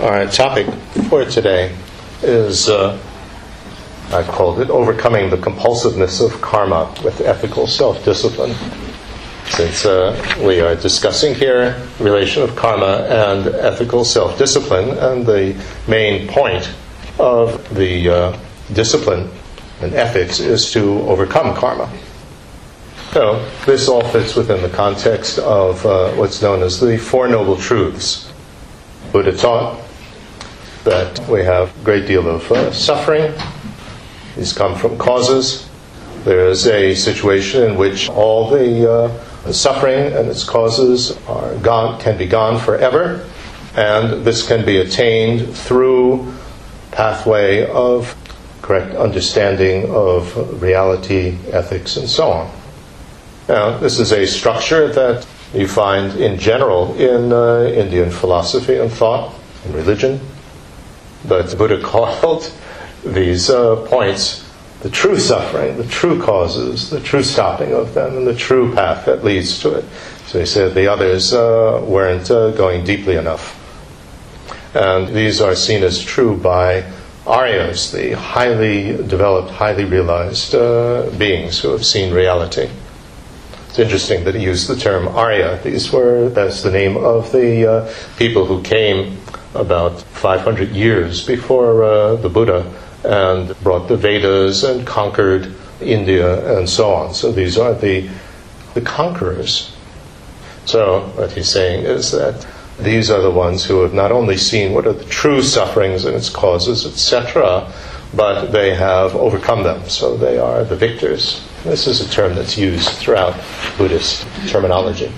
Our topic for today is, uh, I called it Overcoming the Compulsiveness of Karma with Ethical Self Discipline. Since uh, we are discussing here relation of karma and ethical self discipline, and the main point of the uh, discipline and ethics is to overcome karma. So, this all fits within the context of uh, what's known as the Four Noble Truths. Buddha taught that we have a great deal of uh, suffering. These come from causes. There is a situation in which all the, uh, suffering and its causes are gone, can be gone forever, and this can be attained through pathway of correct understanding of reality, ethics, and so on. Now, this is a structure that you find in general in uh, Indian philosophy and thought and religion. But Buddha called these uh, points the true suffering, the true causes, the true stopping of them, and the true path that leads to it. So he said the others uh, weren't uh, going deeply enough. And these are seen as true by Aryas, the highly developed, highly realized uh, beings who have seen reality. It's interesting that he used the term Arya. These were, that's the name of the uh, people who came about 500 years before uh, the Buddha and brought the Vedas and conquered India and so on. So these are the, the conquerors. So what he's saying is that these are the ones who have not only seen what are the true sufferings and its causes, etc., but they have overcome them. So they are the victors. This is a term that's used throughout Buddhist terminology.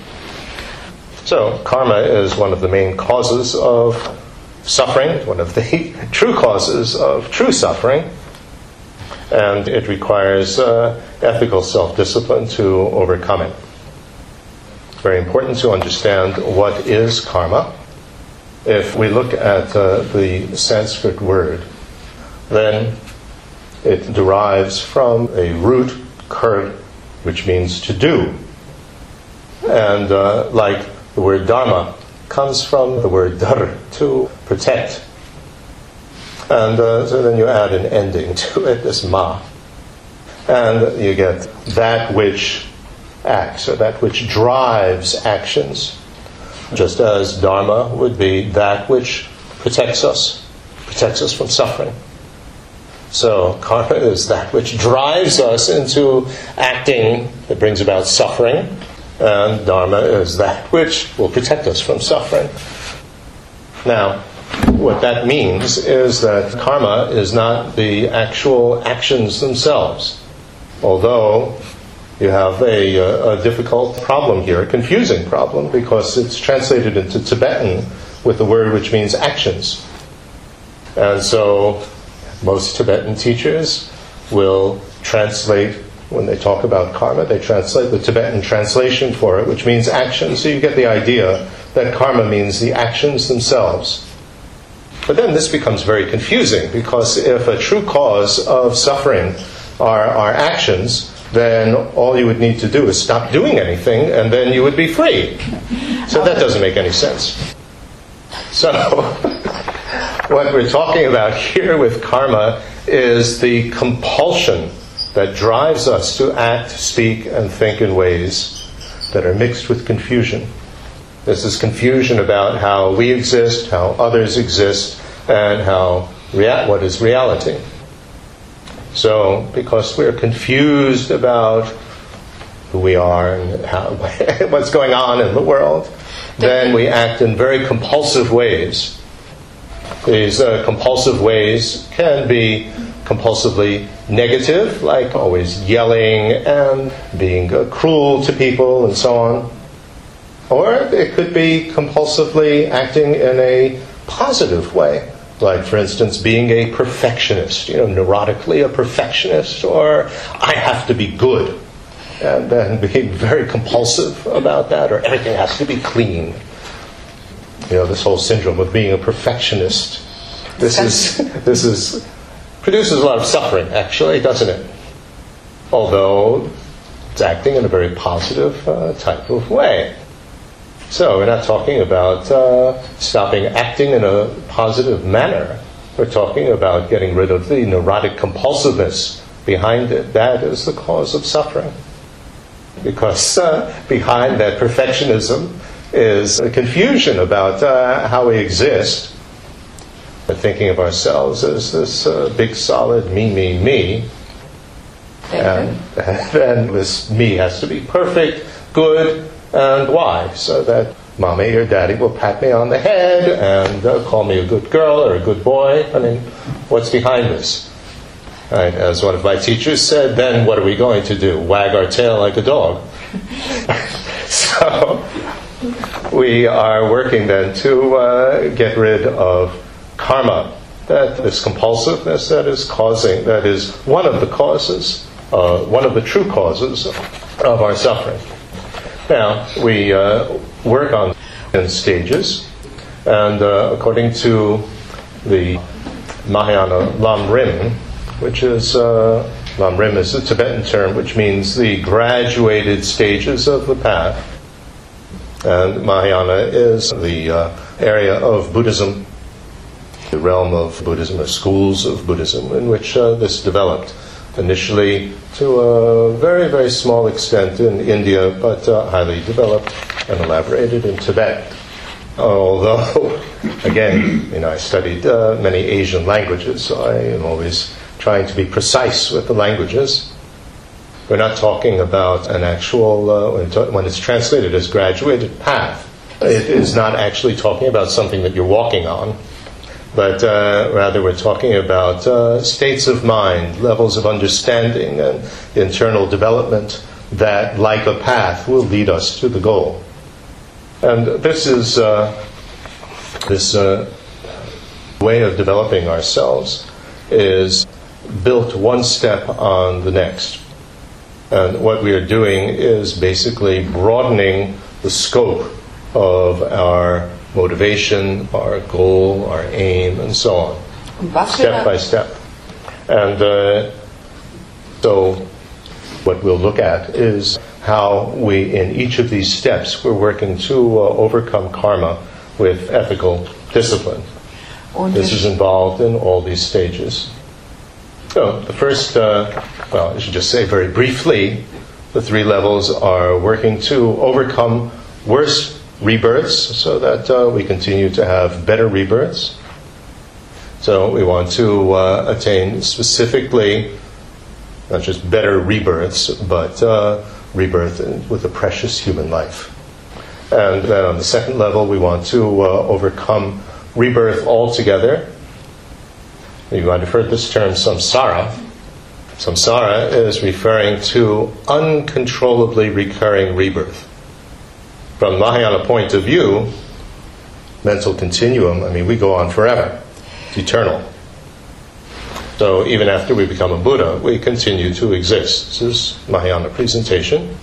So, karma is one of the main causes of suffering, one of the true causes of true suffering, and it requires uh, ethical self discipline to overcome it. It's very important to understand what is karma. If we look at uh, the Sanskrit word, then it derives from a root, kurt, which means to do. And uh, like the word dharma comes from the word dar, to protect. And uh, so then you add an ending to it, this ma. And you get that which acts, or that which drives actions. Just as dharma would be that which protects us, protects us from suffering. So karma is that which drives us into acting that brings about suffering, and dharma is that which will protect us from suffering. Now, what that means is that karma is not the actual actions themselves, although you have a, uh, a, difficult problem here, a confusing problem, because it's translated into Tibetan with the word which means actions. And so most Tibetan teachers will translate, when they talk about karma, they translate the Tibetan translation for it, which means action. So you get the idea that karma means the actions themselves. But then this becomes very confusing because if a true cause of suffering are, our actions, then all you would need to do is stop doing anything and then you would be free. So that doesn't make any sense. So, what we're talking about here with karma is the compulsion that drives us to act, speak, and think in ways that are mixed with confusion. This confusion about how we exist, how others exist, and how rea- what is reality. So, because we're confused about who we are and how, what's going on in the world, then we act in very compulsive ways. These uh, compulsive ways can be compulsively negative, like always yelling and being uh, cruel to people and so on. Or it could be compulsively acting in a positive way, like, for instance, being a perfectionist, you know, neurotically a perfectionist, or I have to be good, and then being very compulsive about that, or everything has to be clean. You know, this whole syndrome of being a perfectionist. This is this is produces a lot of suffering, actually, doesn't it? Although it's acting in a very positive uh, type of way. So we're not talking about uh, stopping acting in a positive manner. We're talking about getting rid of the neurotic compulsiveness behind it. That is the cause of suffering. Because uh, behind that perfectionism is a confusion about uh, how we exist. Thinking of ourselves as this uh, big, solid me, me, me. And, and then this me has to be perfect, good, and why? So that mommy or daddy will pat me on the head and uh, call me a good girl or a good boy. I mean, what's behind this? Right, as one of my teachers said, then what are we going to do? Wag our tail like a dog. so we are working then to uh, get rid of karma, that this compulsiveness that is causing, that is one of the causes, uh, one of the true causes of our suffering. Now, we uh, work on in stages, and uh, according to the Mahayana Lam Rim, which is uh, Lam Rim is a Tibetan term which means the graduated stages of the path. And Mahayana is the uh, area of Buddhism, the realm of Buddhism, or schools of Buddhism, in which uh, this developed initially to a very, very small extent in India, but uh, highly developed and elaborated in Tibet. Although, again, you know, I studied uh, many Asian languages, so I am always trying to be precise with the languages. We're not talking about an actual, uh, when it's translated as graduated path, it is not actually talking about something that you're walking on but uh, rather we're talking about uh, states of mind, levels of understanding, and internal development that, like a path, will lead us to the goal. And this is uh, this uh, way of developing ourselves is built one step on the next. And what we are doing is basically broadening the scope of our motivation, our goal, our aim, and so on, step by step. And uh, so, what we'll look at is how we, in each of these steps, we're working to uh, overcome karma with ethical discipline. This is involved in all these stages. So, the first, uh, well, I should just say very briefly, the three levels are working to overcome worse rebirths so that uh, we continue to have better rebirths. So we want to uh, attain specifically not just better rebirths, but uh, rebirth with a precious human life. And then on the second level, we want to uh, overcome rebirth altogether. You might have heard this term samsara. Samsara is referring to uncontrollably recurring rebirth from Mahayana point of view, mental continuum, I mean, we go on forever. It's eternal. So even after we become a Buddha, we continue to exist. This is Mahayana presentation.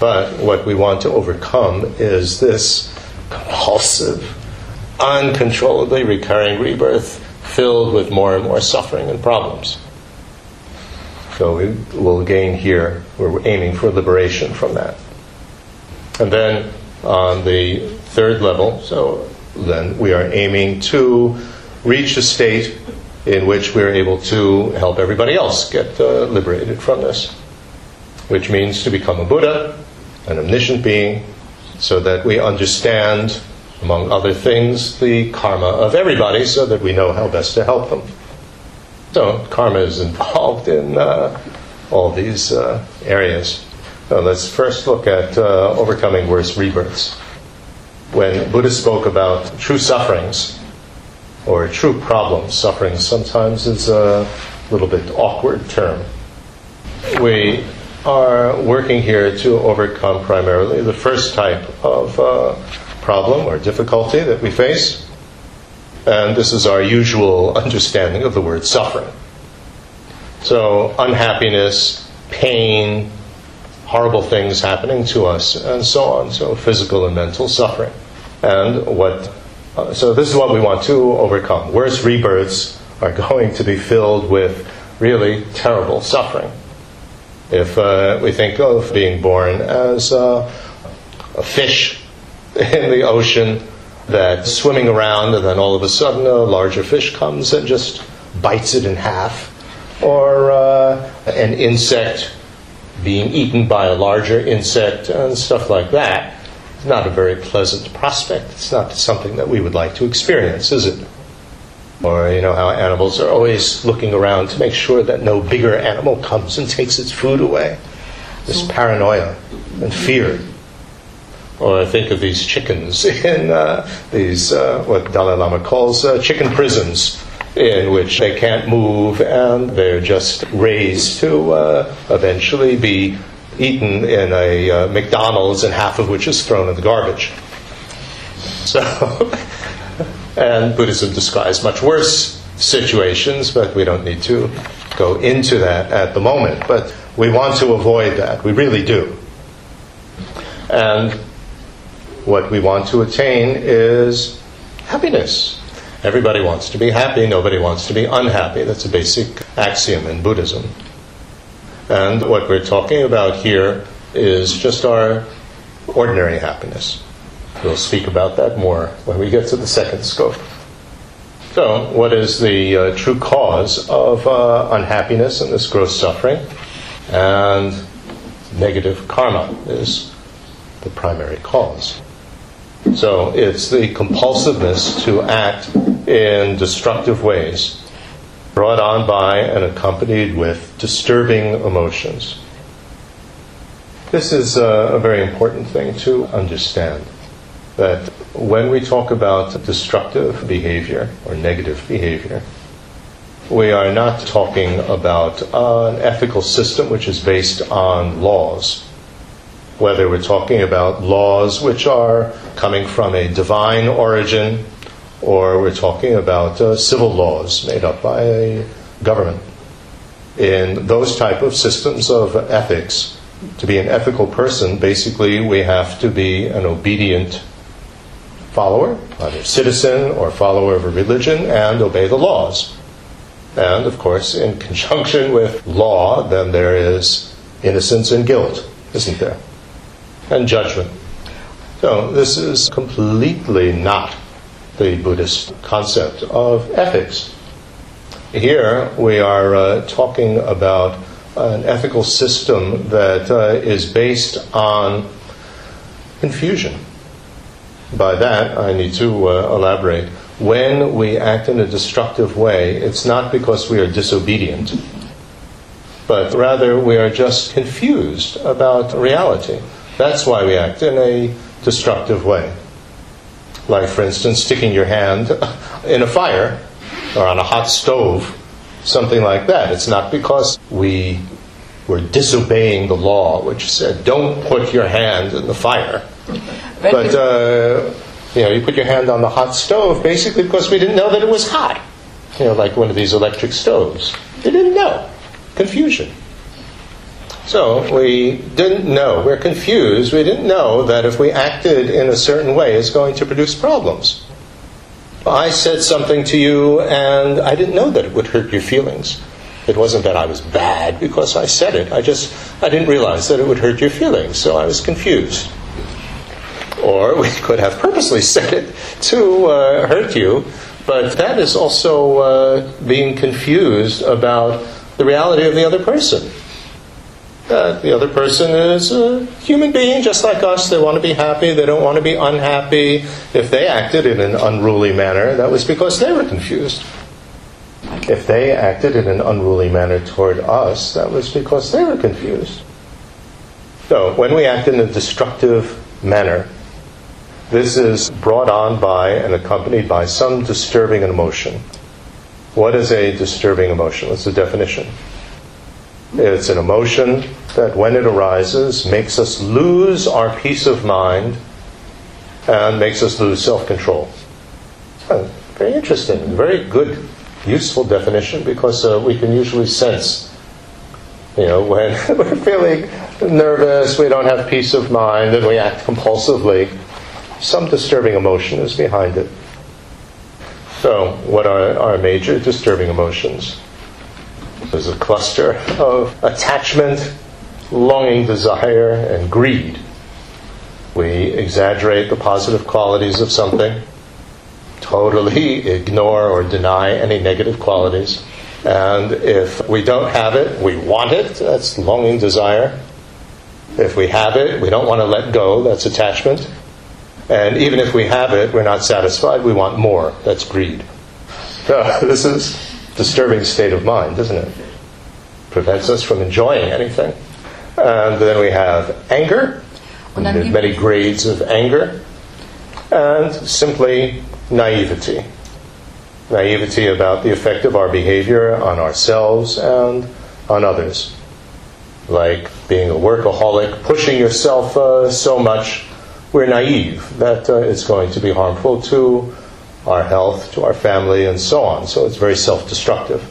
But what we want to overcome is this compulsive, uncontrollably recurring rebirth filled with more and more suffering and problems. So we will gain here, we're aiming for liberation from that. And then on the third level. So then we are aiming to reach a state in which we're able to help everybody else get uh, liberated from this, which means to become a Buddha, an omniscient being, so that we understand, among other things, the karma of everybody so that we know how best to help them. So, karma is involved in uh, all these uh, areas. Now, let's first look at uh, overcoming worse rebirths. When Buddha spoke about true sufferings, or true problems, suffering sometimes is a little bit awkward term. We are working here to overcome primarily the first type of uh, problem or difficulty that we face, and this is our usual understanding of the word suffering. So, unhappiness, pain, horrible things happening to us, and so on. So, physical and mental suffering. And what, uh, so this is what we want to overcome. Worse rebirths are going to be filled with really terrible suffering. If uh, we think of being born as uh, a fish in the ocean that's swimming around, and then all of a sudden a larger fish comes and just bites it in half, or uh, an insect being eaten by a larger insect, and stuff like that. It's not a very pleasant prospect. It's not something that we would like to experience, is it? Or, you know, how animals are always looking around to make sure that no bigger animal comes and takes its food away. This paranoia and fear. Or I think of these chickens in uh, these, uh, what Dalai Lama calls uh, chicken prisons, in which they can't move and they're just raised to uh, eventually be eaten in a uh, McDonald's and half of which is thrown in the garbage. So, and Buddhism describes much worse situations, but we don't need to go into that at the moment. But we want to avoid that. We really do. And what we want to attain is happiness. Everybody wants to be happy, nobody wants to be unhappy. That's a basic axiom in Buddhism. And what we're talking about here is just our ordinary happiness. We'll speak about that more when we get to the second scope. So, what is the uh, true cause of uh, unhappiness and this gross suffering? And negative karma is the primary cause. So, it's the compulsiveness to act in destructive ways brought on by and accompanied with disturbing emotions. This is a, a very important thing to understand that when we talk about destructive behavior or negative behavior, we are not talking about an ethical system which is based on laws. Whether we're talking about laws which are coming from a divine origin or we're talking about uh, civil laws made up by a government. In those type of systems of ethics, to be an ethical person, basically we have to be an obedient follower, either citizen or follower of a religion, and obey the laws. And of course, in conjunction with law, then there is innocence and guilt, isn't there? And judgment. So this is completely not the Buddhist concept of ethics. Here we are uh, talking about an ethical system that uh, is based on confusion. By that, I need to uh, elaborate. When we act in a destructive way, it's not because we are disobedient, but rather we are just confused about reality. That's why we act in a destructive way like, for instance, sticking your hand in a fire or on a hot stove, something like that. It's not because we were disobeying the law, which said, don't put your hand in the fire. But, uh, you know, you put your hand on the hot stove basically because we didn't know that it was hot. You know, like one of these electric stoves. We didn't know. Confusion. So we didn't know, we're confused, we didn't know that if we acted in a certain way, it's going to produce problems. I said something to you and I didn't know that it would hurt your feelings. It wasn't that I was bad because I said it. I just I didn't realize that it would hurt your feelings, so I was confused. Or we could have purposely said it to uh, hurt you, but that is also uh, being confused about the reality of the other person. The other person is a human being just like us. They want to be happy. They don't want to be unhappy. If they acted in an unruly manner, that was because they were confused. If they acted in an unruly manner toward us, that was because they were confused. So, when we act in a destructive manner, this is brought on by and accompanied by some disturbing emotion. What is a disturbing emotion? What's the definition? It's an emotion that, when it arises, makes us lose our peace of mind and makes us lose self control. Very interesting, very good, useful definition because uh, we can usually sense, you know, when we're feeling nervous, we don't have peace of mind, and we act compulsively. Some disturbing emotion is behind it. So, what are our major disturbing emotions? There's a cluster of attachment, longing, desire, and greed. We exaggerate the positive qualities of something, totally ignore or deny any negative qualities. And if we don't have it, we want it. That's longing desire. If we have it, we don't want to let go. That's attachment. And even if we have it, we're not satisfied. We want more. That's greed. Uh, this is disturbing state of mind, isn't it? Prevents us from enjoying anything. And then we have anger. Dann There's many grades of anger. And simply naivety. Naivety about the effect of our behavior on ourselves and on others. Like being a workaholic, pushing yourself uh, so much, we're naive that uh, it's going to be harmful to our health, to our family, and so on. So it's very self destructive.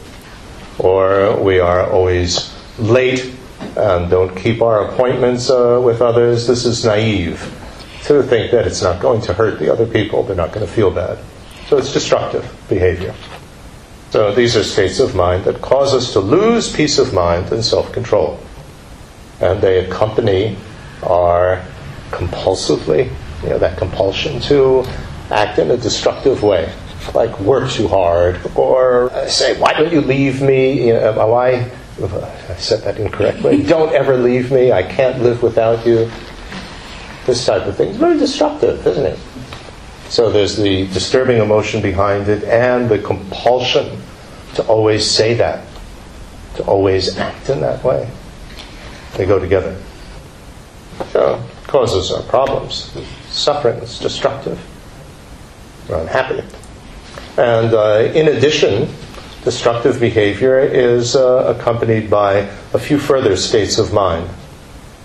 Or we are always late and don't keep our appointments uh, with others. This is naive to think that it's not going to hurt the other people, they're not going to feel bad. So it's destructive behavior. So these are states of mind that cause us to lose peace of mind and self control. And they accompany our compulsively, you know, that compulsion to act in a destructive way, like work too hard, or uh, say, why don't you leave me? You know, why? I said that incorrectly. don't ever leave me. I can't live without you. This type of thing is very destructive, isn't it? So there's the disturbing emotion behind it and the compulsion to always say that, to always act in that way. They go together. So causes our problems. Suffering is destructive. We're unhappy. And uh, in addition, destructive behavior is uh, accompanied by a few further states of mind,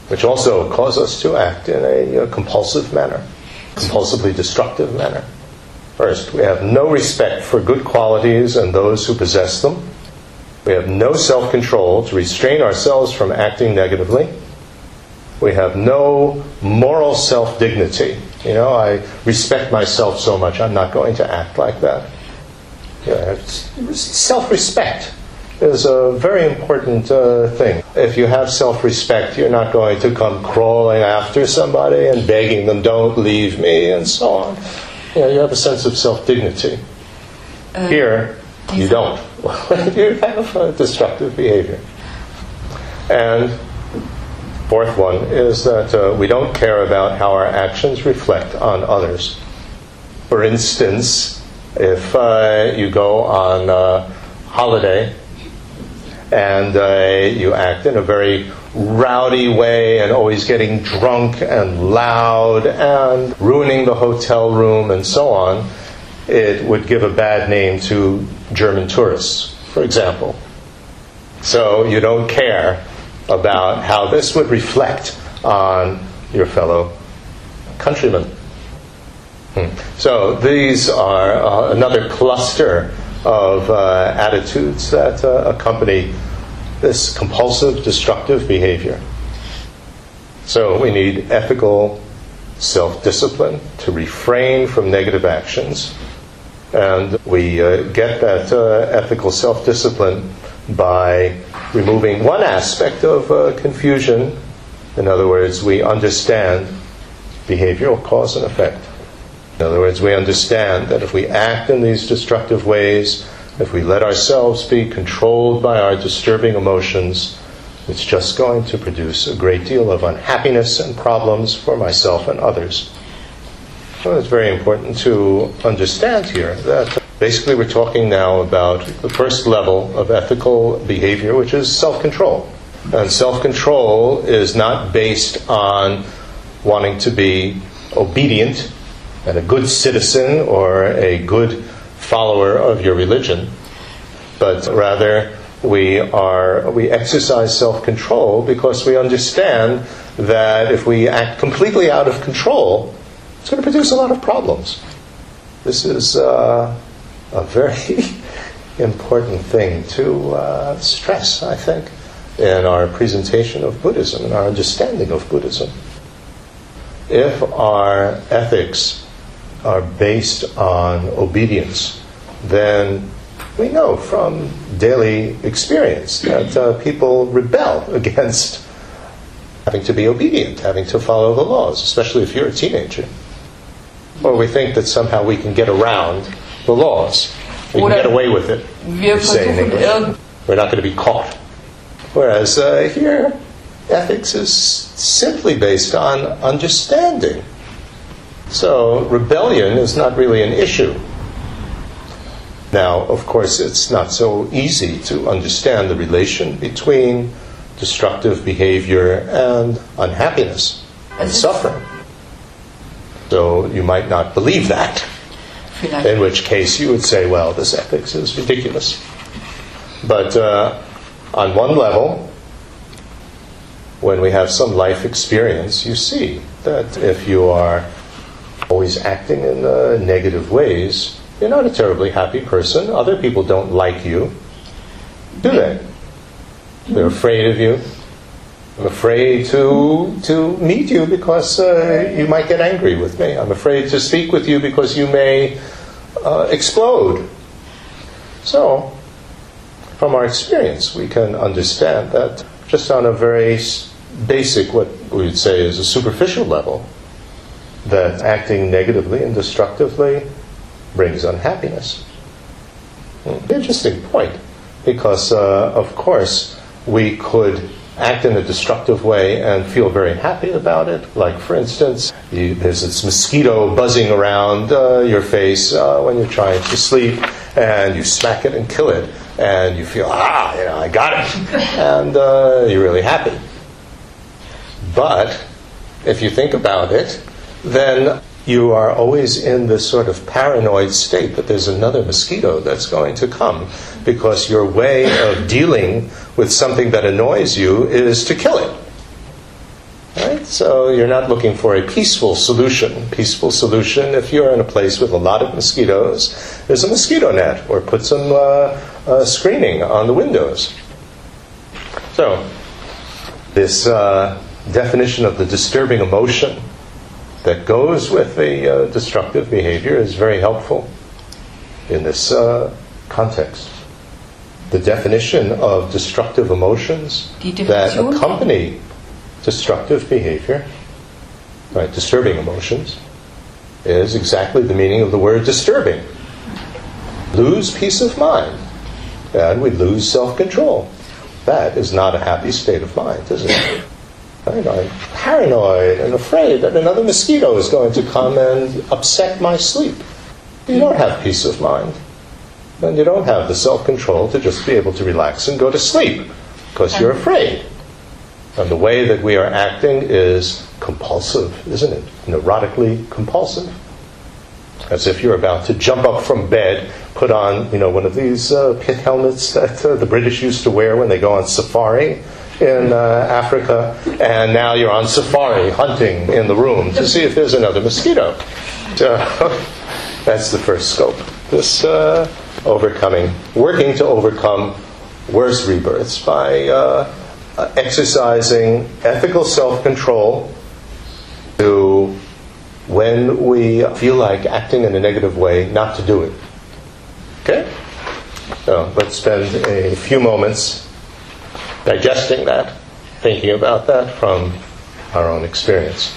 which also cause us to act in a, uh compulsive manner, compulsively destructive manner. First, we have no respect for good qualities and those who possess them. We have no self control to restrain ourselves from acting negatively. We have no moral self dignity. You know, I respect myself so much, I'm not going to act like that. Yeah, self respect is a very important uh, thing. If you have self respect, you're not going to come crawling after somebody and begging them, don't leave me, and so on. You, know, you have a sense of self dignity. Here, you don't. you have uh, destructive behavior. And fourth one is that uh, we don't care about how our actions reflect on others. For instance, if uh, you go on uh, holiday and uh, you act in a very rowdy way and always getting drunk and loud and ruining the hotel room and so on, it would give a bad name to German tourists, for example. So you don't care about how this would reflect on your fellow countrymen. Hmm. So these are uh, another cluster of uh, attitudes that uh, accompany this compulsive, destructive behavior. So we need ethical self discipline to refrain from negative actions. And we uh, get that uh, ethical self discipline by removing one aspect of uh, confusion. In other words, we understand behavioral cause and effect. In other words, we understand that if we act in these destructive ways, if we let ourselves be controlled by our disturbing emotions, it's just going to produce a great deal of unhappiness and problems for myself and others. So it's very important to understand here that basically we're talking now about the first level of ethical behavior, which is self control. And self control is not based on wanting to be obedient and a good citizen or a good follower of your religion, but rather we are we exercise self-control because we understand that if we act completely out of control, it's going to produce a lot of problems. This is uh, a very important thing to uh, stress, I think, in our presentation of Buddhism and our understanding of Buddhism. If our ethics are based on obedience, then we know from daily experience that uh, people rebel against having to be obedient, having to follow the laws, especially if you're a teenager. Or we think that somehow we can get around the laws. We can get away with it. Wir we say in versuchen English. irgend We're not going to be caught. Whereas uh, here, ethics is simply based on understanding. So rebellion is not really an issue. Now, of course, it's not so easy to understand the relation between destructive behavior and unhappiness and suffering. So you might not believe that, in which case you would say, well, this ethics is ridiculous. But uh, on one level, when we have some life experience, you see that if you are always acting in uh, negative ways, you're not a terribly happy person. Other people don't like you, do they? They're afraid of you. I'm afraid to to meet you because uh, you might get angry with me. I'm afraid to speak with you because you may uh, explode. So, from our experience, we can understand that just on a very basic, what we would say is a superficial level, that acting negatively and destructively brings unhappiness. Hmm, Interesting point, because uh, of course we could act in a destructive way and feel very happy about it. Like, for instance, you, there's this mosquito buzzing around uh, your face uh, when you're trying to sleep, and you smack it and kill it, and you feel, ah, you know, I got it, and uh, you're really happy. But if you think about it, then you are always in this sort of paranoid state that there's another mosquito that's going to come because your way of dealing with something that annoys you is to kill it. Right? So you're not looking for a peaceful solution. Peaceful solution, if you're in a place with a lot of mosquitoes, there's a mosquito net or put some uh, uh, screening on the windows. So, this uh, definition of the disturbing emotion that goes with the uh, destructive behavior is very helpful in this uh, context. The definition of destructive emotions that accompany destructive behavior, right, disturbing emotions, is exactly the meaning of the word disturbing. Lose peace of mind, and we lose self control. That is not a happy state of mind, is it? Right? I'm paranoid and afraid that another mosquito is going to come and upset my sleep. You don't have peace of mind. And you don't have the self control to just be able to relax and go to sleep because you're afraid. And the way that we are acting is compulsive, isn't it? Neurotically compulsive. As if you're about to jump up from bed, put on, you know, one of these uh, pit helmets that uh, the British used to wear when they go on safari in uh, Africa, and now you're on safari hunting in the room to see if there's another mosquito. That's the first scope. This uh, overcoming, working to overcome worse rebirths by uh, uh, exercising ethical self control to when we feel like acting in a negative way, not to do it. Okay? So let's spend a few moments digesting that, thinking about that from our own experience.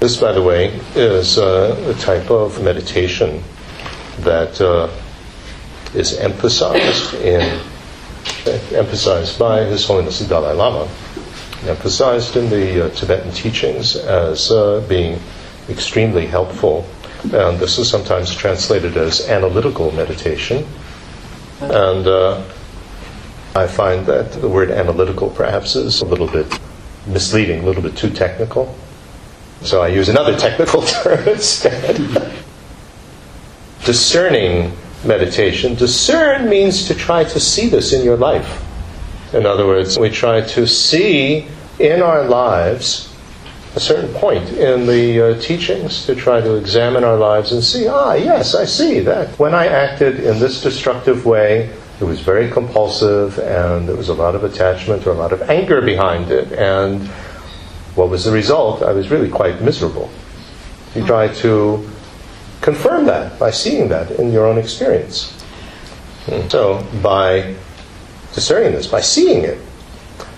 This, by the way, is uh, a type of meditation that uh, is emphasized in emphasized by His Holiness the Dalai Lama, emphasized in the uh, Tibetan teachings as uh, being extremely helpful. And this is sometimes translated as analytical meditation. And uh, I find that the word analytical perhaps is a little bit misleading, a little bit too technical. So I use another technical term instead. Discerning meditation. Discern means to try to see this in your life. In other words, we try to see in our lives a certain point in the uh, teachings to try to examine our lives and see, ah, yes, I see that when I acted in this destructive way, it was very compulsive and there was a lot of attachment or a lot of anger behind it. And what was the result? I was really quite miserable. You try to confirm that by seeing that in your own experience. Hmm. So, by discerning this, by seeing it,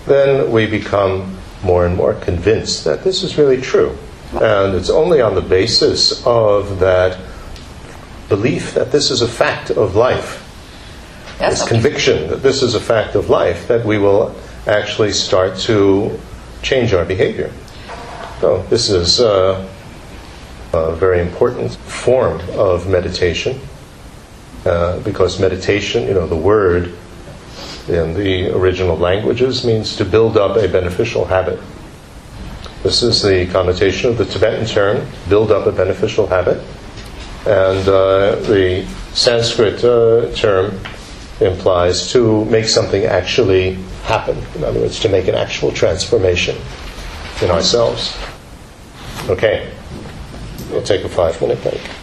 then we become more and more convinced that this is really true. And it's only on the basis of that belief that this is a fact of life, Yes, this conviction that this is a fact of life, that we will actually start to change our behavior. So, this is uh, a very important form of meditation uh, because meditation, you know, the word in the original languages means to build up a beneficial habit. This is the connotation of the Tibetan term, build up a beneficial habit. And uh, the Sanskrit uh, term implies to make something actually happen. In other words, to make an actual transformation in ourselves. Okay, we'll take a five minute break.